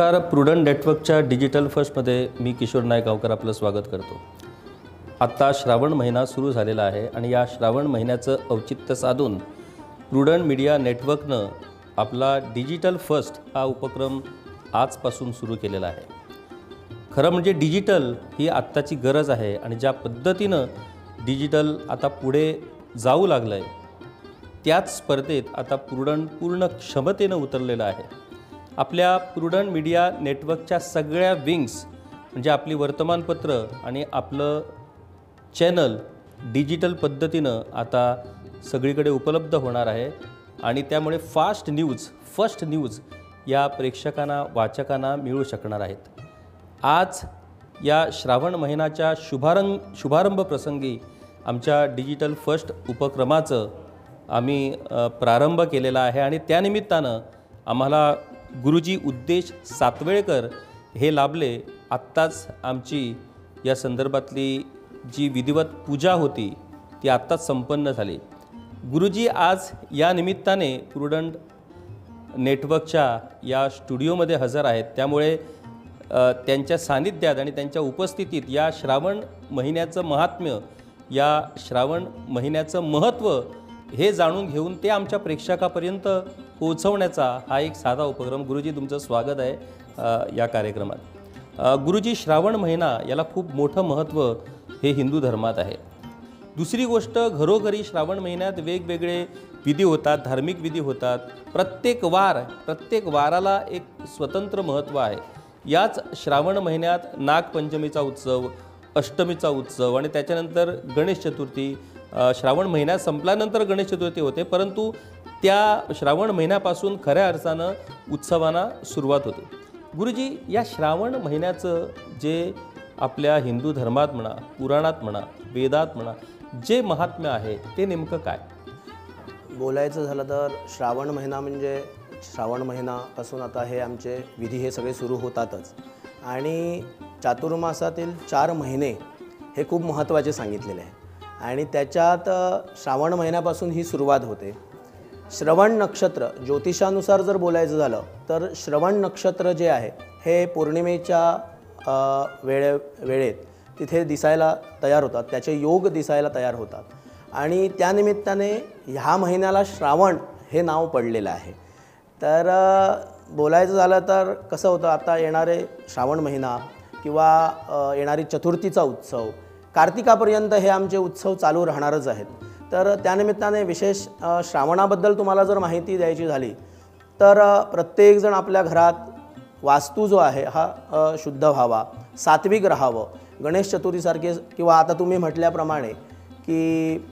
नमस्कार. प्रुडंट नेटवर्कच्या डिजिटल फर्स्टमध्ये मी किशोर नायगावकर आपलं स्वागत करतो. आत्ता श्रावण महिना सुरू झालेला आहे आणि या श्रावण महिन्याचं औचित्य साधून प्रुडंट मीडिया नेटवर्कनं आपला डिजिटल फर्स्ट हा उपक्रम आजपासून सुरू केलेला आहे. खरं म्हणजे डिजिटल ही आत्ताची गरज आहे आणि ज्या पद्धतीनं डिजिटल आता पुढे जाऊ लागलं आहे त्याच स्पर्धेत आता प्रुडंट पूर्ण क्षमतेनं उतरलेलं आहे. आपल्या प्रुडंट मीडिया नेटवर्कच्या सगळ्या विंग्स म्हणजे आपली वर्तमानपत्र आणि आपलं चॅनल डिजिटल पद्धतीनं आता सगळीकडे उपलब्ध होणार आहे. आणि त्यामुळे फास्ट न्यूज फर्स्ट न्यूज या प्रेक्षकांना वाचकांना मिळू शकणार आहेत. आज या श्रावण महिन्याच्या शुभारंग शुभारंभ प्रसंगी आमच्या डिजिटल फर्स्ट उपक्रमाचं आम्ही प्रारंभ केलेला आहे. आणि त्यानिमित्तानं आम्हाला गुरुजी उद्देश सातवेळकर हे लाभले. आत्ताच आमची या संदर्भातली जी विधिवत पूजा होती ती आत्ताच संपन्न झाली. गुरुजी आज या निमित्ताने प्रुडंट नेटवर्कच्या या स्टुडिओमध्ये हजर आहेत. त्यामुळे त्यांच्या सान्निध्यात आणि त्यांच्या उपस्थितीत या श्रावण महिन्याचं महात्म्य या श्रावण महिन्याचं महत्त्व हे जाणून घेऊन ते आमच्या प्रेक्षकापर्यंत पोहोचवण्याचा हा एक साधा उपक्रम. गुरुजी तुमचं स्वागत आहे या कार्यक्रमात. गुरुजी श्रावण महिना याला खूप मोठं महत्त्व हे हिंदू धर्मात आहे. दुसरी गोष्ट घरोघरी श्रावण महिन्यात वेगवेगळे विधी होतात धार्मिक विधी होतात. प्रत्येक वार प्रत्येक वाराला एक स्वतंत्र महत्त्व आहे. याच श्रावण महिन्यात नागपंचमीचा उत्सव अष्टमीचा उत्सव आणि त्याच्यानंतर गणेश चतुर्थी श्रावण महिन्यात संपल्यानंतर गणेश चतुर्थी होते परंतु त्या श्रावण महिन्यापासून खऱ्या अर्थानं उत्सवांना सुरुवात होते. गुरुजी या श्रावण महिन्याचं जे आपल्या हिंदू धर्मात म्हणा पुराणात म्हणा वेदात म्हणा जे महात्म्य आहे ते नेमकं काय? बोलायचं झालं तर श्रावण महिना म्हणजे श्रावण महिनापासून आता हे आमचे विधी हे सगळे सुरू होतातच. आणि चातुर्मासातील चार महिने हे खूप महत्त्वाचे सांगितलेले आहे आणि त्याच्यात श्रावण महिन्यापासून ही सुरुवात होते. श्रवण नक्षत्र ज्योतिषानुसार जर बोलायचं झालं तर श्रवण नक्षत्र जे आहे हे पौर्णिमेच्या वेळे वेळेत तिथे दिसायला तयार होतात. त्याचे योग दिसायला तयार होतात. आणि त्यानिमित्ताने ह्या महिन्याला श्रावण हे नाव पडलेलं आहे. तर बोलायचं झालं तर कसं होतं आता येणारे श्रावण महिना किंवा येणारी चतुर्थीचा उत्सव कार्तिकापर्यंत हे आमचे उत्सव चालू राहणारच आहेत. तर त्यानिमित्ताने विशेष श्रावणाबद्दल तुम्हाला जर माहिती द्यायची झाली तर प्रत्येकजण आपल्या घरात वास्तू जो आहे हा शुद्ध व्हावा सात्विक राहावं. गणेश चतुर्थीसारखे किंवा आता तुम्ही म्हटल्याप्रमाणे की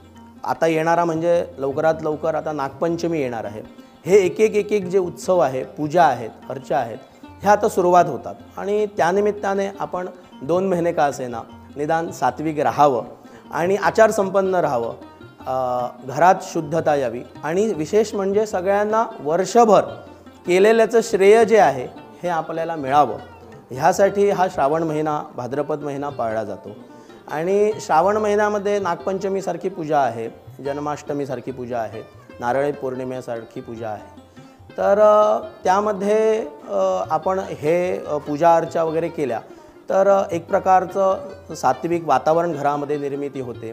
आता येणारा म्हणजे लवकरात लवकर आता नागपंचमी येणार आहे. हे एक एक एक एक जे उत्सव आहे पूजा आहेत अर्चा आहेत ह्या आता सुरुवात होतात. आणि त्यानिमित्ताने आपण दोन महिने का असेना निदान सात्विक राहावं आणि आचारसंपन्न राहावं. घरात शुद्धता यावी. आणि विशेष म्हणजे सगळ्यांना वर्षभर केलेल्याचं श्रेय जे आहे हे आपल्याला मिळावं. ह्यासाठी हा श्रावण महिना भाद्रपद महिना पाळला जातो. आणि श्रावण महिन्यामध्ये नागपंचमीसारखी पूजा आहे जन्माष्टमीसारखी पूजा आहे नारळी पौर्णिमेसारखी पूजा आहे. तर त्यामध्ये आपण हे पूजा अर्चा वगैरे केल्या तर एक प्रकारचं सात्विक वातावरण घरामध्ये निर्मिती होते.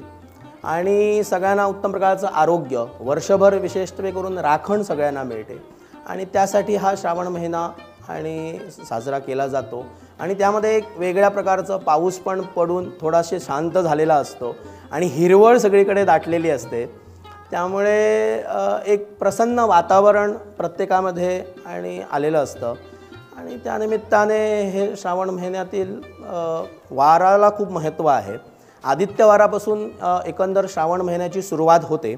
आणि सगळ्यांना उत्तम प्रकारचं आरोग्य वर्षभर विशेषत्वे करून राखण सगळ्यांना मिळते. आणि त्यासाठी हा श्रावण महिना आणि साजरा केला जातो. आणि त्यामध्ये एक वेगळ्या प्रकारचं पाऊस पण पडून थोडासे शांत झालेला असतो आणि हिरवळ सगळीकडे दाटलेली असते. त्यामुळे एक प्रसन्न वातावरण प्रत्येकामध्ये आणि आलेलं असतं. आणि त्यानिमित्ताने हे श्रावण महिन्यातील वाराला खूप महत्त्व आहे. आदित्यवारापासून एकंदर श्रावण महिन्याची सुरुवात होते.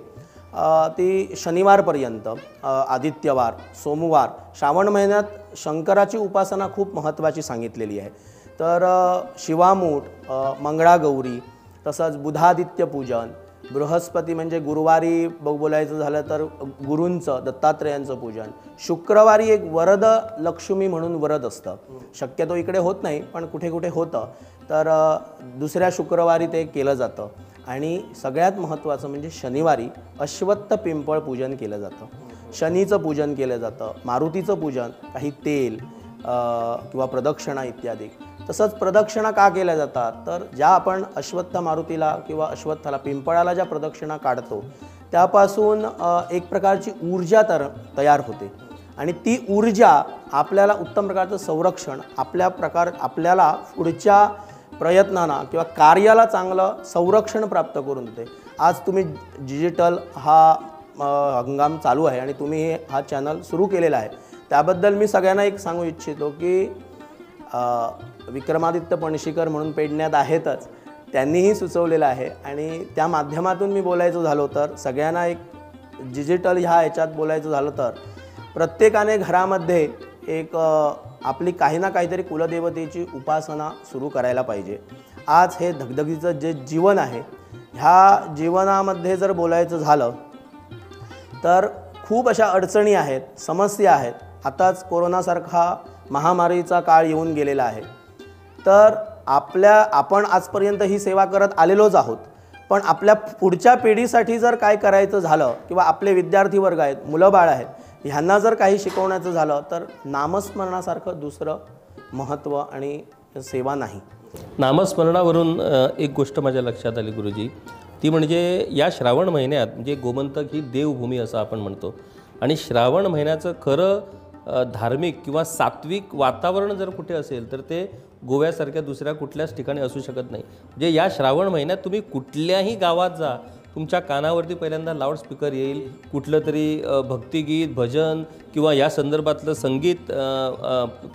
ती शनिवारपर्यंत आदित्यवार सोमवार श्रावण महिन्यात शंकराची उपासना खूप महत्त्वाची सांगितलेली आहे. तर शिवामूठ मंगळागौरी तसंच बुधादित्य पूजन बृहस्पती म्हणजे गुरुवारी बघ बोलायचं झालं तर गुरूंचं दत्तात्रेयांचं पूजन. शुक्रवारी एक वरद लक्ष्मी म्हणून वरद असतं. शक्यतो इकडे होत नाही पण कुठे कुठे होतं. तर दुसऱ्या शुक्रवारी ते केलं जातं. आणि सगळ्यात महत्त्वाचं म्हणजे शनिवारी अश्वत्थ पिंपळ पूजन केलं जातं. शनीचं पूजन केलं जातं मारुतीचं पूजन काही तेल किंवा प्रदक्षिणा इत्यादी. तसंच प्रदक्षिणा का केल्या जातात? तर ज्या आपण अश्वत्थ मारुतीला किंवा अश्वत्थाला पिंपळाला ज्या प्रदक्षिणा काढतो त्यापासून एक प्रकारची ऊर्जा तर तयार होते. आणि ती ऊर्जा आपल्याला उत्तम प्रकारचं संरक्षण आपल्या प्रकार आपल्याला पुढच्या प्रयत्नांना किंवा कार्याला चांगलं संरक्षण प्राप्त करून देते. आज तुम्ही डिजिटल हा हंगाम चालू आहे आणि तुम्ही हे- हा चॅनल सुरू केलेला आहे. त्याबद्दल मी सगळ्यांना एक सांगू इच्छितो की विक्रमादित्य पणशीकर म्हणून पेडण्यात आहेतच. त्यांनीही सुचवलेलं आहे आणि त्या माध्यमातून मी बोलायचं झालो तर सगळ्यांना एक डिजिटल ह्या ह्याच्यात बोलायचं झालं तर प्रत्येकाने घरामध्ये एक आपली काही ना काहीतरी कुलदेवतेची उपासना सुरू करायला पाहिजे. आज हे धगधगीचं जे जीवन आहे ह्या जीवनामध्ये जर बोलायचं झालं तर खूप अशा अडचणी आहेत समस्या आहेत. आताच कोरोनासारखा महामारीचा काळ येऊन गेलेला आहे. तर आपल्या आपण आजपर्यंत ही सेवा करत आलेलोच आहोत. पण आपल्या पुढच्या पिढीसाठी जर काय करायचं झालं किंवा आपले विद्यार्थी वर्ग आहेत मुलं बाळ आहेत ह्यांना जर काही शिकवण्याचं झालं तर नामस्मरणासारखं दुसरं महत्त्व आणि सेवा नाही. नामस्मरणावरून एक गोष्ट माझ्या लक्षात आली गुरुजी. ती म्हणजे या श्रावण महिन्यात म्हणजे गोमंतक ही देवभूमी असं आपण म्हणतो. आणि श्रावण महिन्याचं खरं धार्मिक किंवा सात्विक वातावरण जर कुठे असेल तर ते गोव्यासारख्या दुसऱ्या कुठल्याच ठिकाणी असू शकत नाही. म्हणजे या श्रावण महिन्यात तुम्ही कुठल्याही गावात जा तुमच्या कानावरती पहिल्यांदा लाऊडस्पीकर येईल कुठलं तरी भक्तिगीत भजन किंवा या संदर्भातलं संगीत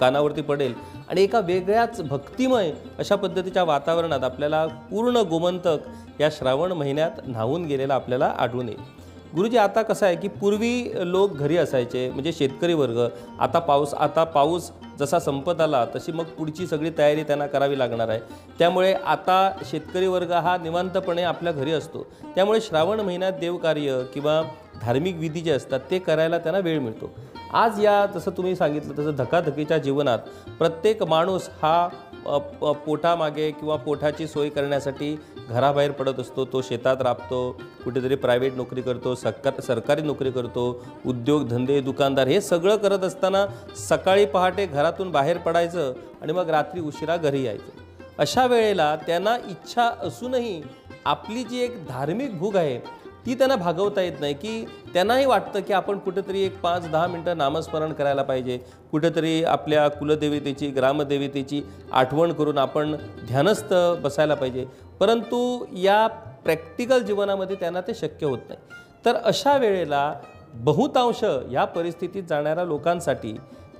कानावरती पडेल आणि एका वेगळ्याच भक्तिमय अशा पद्धतीच्या वातावरणात आपल्याला पूर्ण गोमंतक या श्रावण महिन्यात न्हावून गेलेला आपल्याला आढळून येईल. गुरुजी आता कसं आहे की पूर्वी लोक घरी असायचे म्हणजे शेतकरी वर्ग. आता पाऊस आता पाऊस जसा संपत आला तशी मग पुढची सगळी तयारी त्यांना करावी लागणार आहे. त्यामुळे आता शेतकरी वर्ग हा निवांतपणे आपल्या घरी असतो. त्यामुळे श्रावण महिन्यात देवकार्य किंवा धार्मिक विधी जे असतात ते करायला त्यांना वेळ मिळतो. आज या जसं तुम्ही सांगितलं तसं धकाधकीच्या जीवनात प्रत्येक माणूस हा पोटामागे किंवा पोटाची सोय करण्यासाठी घराबाहेर पडत असतो तो शेतात राबतो कुठेतरी प्रायव्हेट नोकरी करतो सरकार सरकारी नोकरी करतो उद्योगधंदे दुकानदार हे सगळं करत असताना सकाळी पहाटे घरातून बाहेर पडायचं आणि मग रात्री उशिरा घरी यायचं. अशा वेळेला त्यांना इच्छा असूनही आपली जी एक धार्मिक भूक आहे ती त्यांना भागवता येत नाही की त्यांनाही वाटतं की आपण कुठेतरी एक पाच दहा मिनटं नामस्मरण करायला पाहिजे. कुठेतरी आपल्या कुलदेवतेची ग्रामदेवतेची आठवण करून आपण ध्यानस्थ बसायला पाहिजे. परंतु या प्रॅक्टिकल जीवनामध्ये त्यांना ते शक्य होत नाही. तर अशा वेळेला बहुतांश या परिस्थितीत जाणाऱ्या लोकांसाठी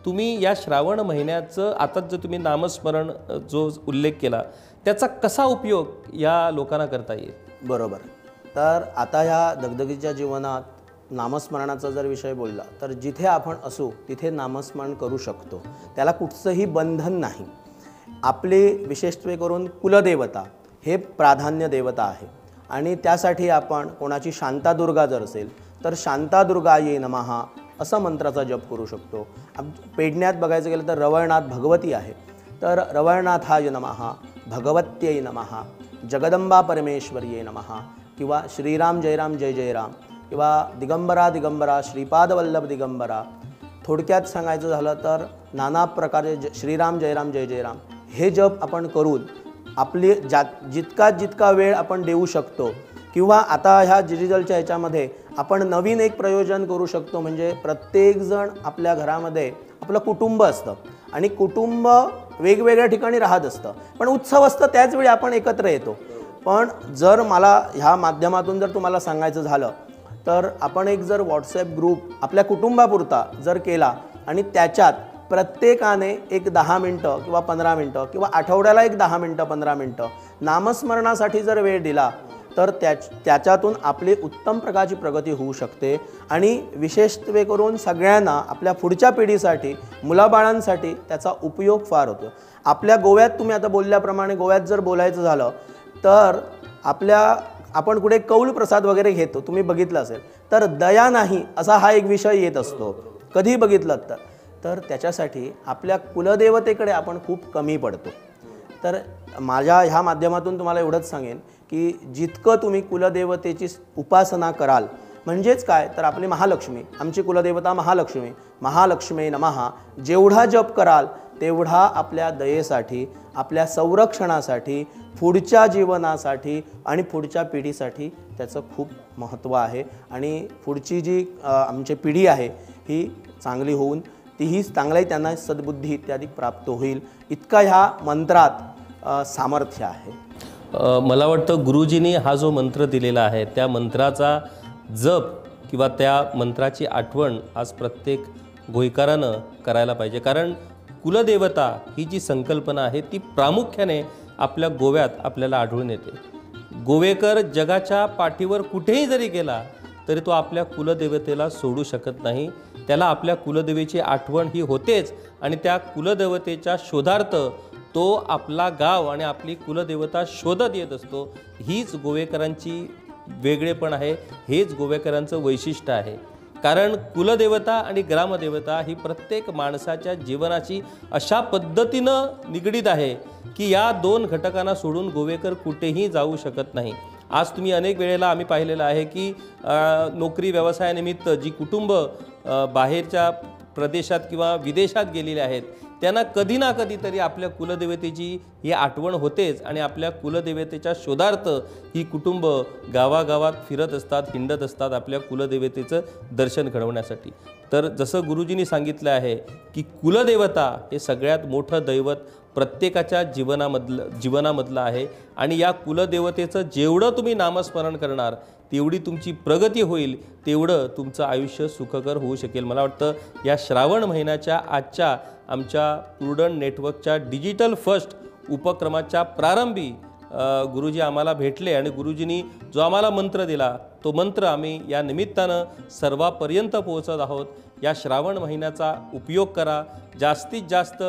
तुम्ही या श्रावण महिन्याचं आताच जो तुम्ही नामस्मरण जो उल्लेख केला त्याचा कसा उपयोग या लोकांना करता येईल? बरोबर. तर आता ह्या दगदगीच्या जीवनात नामस्मरणाचा जर विषय बोलला तर जिथे आपण असू तिथे नामस्मरण करू शकतो. त्याला कुठचंही बंधन नाही. आपली विशेषत्वे करून कुलदेवता हे प्राधान्य देवता आहे. आणि त्यासाठी आपण कोणाची शांतादुर्गा जर असेल तर शांतादुर्गा ये नमहा असं मंत्राचा जप करू शकतो. पेडण्यात बघायचं गेलं तर रवळनाथ भगवती आहे. तर रवळनाथाय नमहा भगवत्यै नमहा जगदंबा परमेश्वर्ये नमहा किंवा श्रीराम जयराम जय जयराम किंवा दिगंबरा दिगंबरा श्रीपादवल्लभ दिगंबरा थोडक्यात सांगायचं झालं तर नाना प्रकारचे ज श्रीराम जयराम जय जयराम हे जप आपण करून आपली जा जितका जितका वेळ आपण देऊ शकतो किंवा आता ह्या डिजिटलच्या ह्याच्यामध्ये आपण नवीन एक प्रयोजन करू शकतो म्हणजे प्रत्येकजण आपल्या घरामध्ये आपलं कुटुंब असतं आणि कुटुंब वेगवेगळ्या ठिकाणी राहत असतं. पण उत्सव असतं त्याचवेळी आपण एकत्र येतो. पण जर मला ह्या माध्यमातून जर तुम्हाला सांगायचं झालं तर आपण एक जर व्हॉट्सॲप ग्रुप आपल्या कुटुंबापुरता जर केला आणि त्याच्यात प्रत्येकाने एक दहा मिनटं किंवा पंधरा मिनटं किंवा आठवड्याला एक दहा मिनटं पंधरा मिनटं नामस्मरणासाठी जर वेळ दिला तर त्या त्याच्यातून आपली उत्तम प्रकारची प्रगती होऊ शकते. आणि विशेषत्वे करून सगळ्यांना आपल्या पुढच्या पिढीसाठी मुलाबाळांसाठी त्याचा उपयोग फार होतो. आपल्या गोव्यात तुम्ही आता बोलल्याप्रमाणे गोव्यात जर बोलायचं झालं तर आपल्या आपण कुठे कौल प्रसाद वगैरे घेतो तुम्ही बघितलं असेल. तर दया नाही असा हा एक विषय येत असतो. कधी बघितलं तर. तर त्याच्यासाठी आपल्या कुलदेवतेकडे आपण खूप कमी पडतो. तर माझ्या ह्या माध्यमातून तुम्हाला एवढंच सांगेन की जितकं तुम्ही कुलदेवतेची उपासना कराल म्हणजेच काय? तर आपली महालक्ष्मी आमची कुलदेवता महालक्ष्मी. महालक्ष्मी नमहा जेवढा जप कराल तेवढा आपल्या दयेसाठी आपल्या संरक्षणासाठी पुढच्या जीवनासाठी आणि पुढच्या पिढीसाठी त्याचं खूप महत्त्व आहे. आणि पुढची जी आमची पिढी आहे ही चांगली होऊन तीही चांगलाही त्यांना सद्बुद्धी इत्यादी प्राप्त होईल. इतका ह्या मंत्रात सामर्थ्य आहे. मला वाटतं गुरुजींनी हा जो मंत्र दिलेला आहे त्या मंत्राचा जप किंवा त्या मंत्राची आठवण आज प्रत्येक गोयकारानं करायला पाहिजे. कारण कुलदेवता ही जी संकल्पना आहे ती प्रामुख्याने आपल्या गोव्यात आपल्याला आढळून येते. गोवेकर जगाच्या पाठीवर कुठेही जरी गेला तरी तो आपल्या कुलदेवतेला सोडू शकत नाही. त्याला आपल्या कुलदेवीची आठवण ही होतेच आणि त्या कुलदेवतेच्या शोधार्थ तो आपला गाव आणि आपली कुलदेवता शोधत येत असतो. हीच गोवेकरांची वेगळेपण आहे. हेच गोवेकरांचं वैशिष्ट्य आहे. कारण कुलदेवता आणि ग्रामदेवता ही प्रत्येक माणसाच्या जीवनाची अशा पद्धतीनं निगडीत आहे की या दोन घटकांना सोडून गोवेकर कुठेही जाऊ शकत नाही. आज तुम्ही अनेक वेळेला आम्ही पाहिलेलं आहे की नोकरी व्यवसायानिमित्त जी कुटुंब बाहेरच्या प्रदेशात किंवा विदेशात गेलेले आहेत त्यांना कधी ना कधीतरी आपल्या कुलदेवतेची ही आठवण होतेच आणि आपल्या कुलदेवतेच्या शोधार्थ ही कुटुंब गावागावात फिरत असतात हिंडत असतात आपल्या कुलदेवतेचं दर्शन घडवण्यासाठी. तर जसं गुरुजींनी सांगितलं आहे की कुलदेवता हे सगळ्यात मोठं दैवत प्रत्येकाच्या जीवनामधलं जीवनामधलं आहे. आणि या कुलदेवतेचं जेवढं तुम्ही नामस्मरण करणार तेवढी तुमची प्रगती होईल तेवढं तुमचं आयुष्य सुखकर होऊ शकेल. मला वाटतं या श्रावण महिन्याच्या आजच्या आमच्या प्रुडंट नेटवर्कच्या डिजिटल फर्स्ट उपक्रमाच्या प्रारंभी गुरुजी आम्हाला भेटले आणि गुरुजींनी जो आम्हाला मंत्र दिला तो मंत्र आम्ही या निमित्तानं सर्वापर्यंत पोहोचत आहोत. या श्रावण महिन्याचा उपयोग करा. जास्तीत जास्त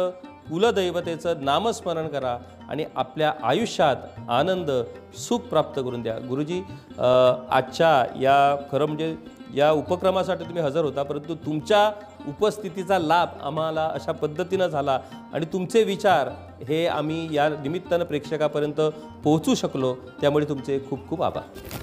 कुलदैवतेचं नामस्मरण करा आणि आपल्या आयुष्यात आनंद सुख प्राप्त करून द्या. गुरुजी आजच्या या खरं म्हणजे या उपक्रमासाठी तुम्ही हजर होता परंतु तुमच्या उपस्थितीचा लाभ आम्हाला अशा पद्धतीनं झाला आणि तुमचे विचार हे आम्ही या निमित्तानं प्रेक्षकापर्यंत पोहोचू शकलो. त्यामुळे तुमचे खूप खूप आभार.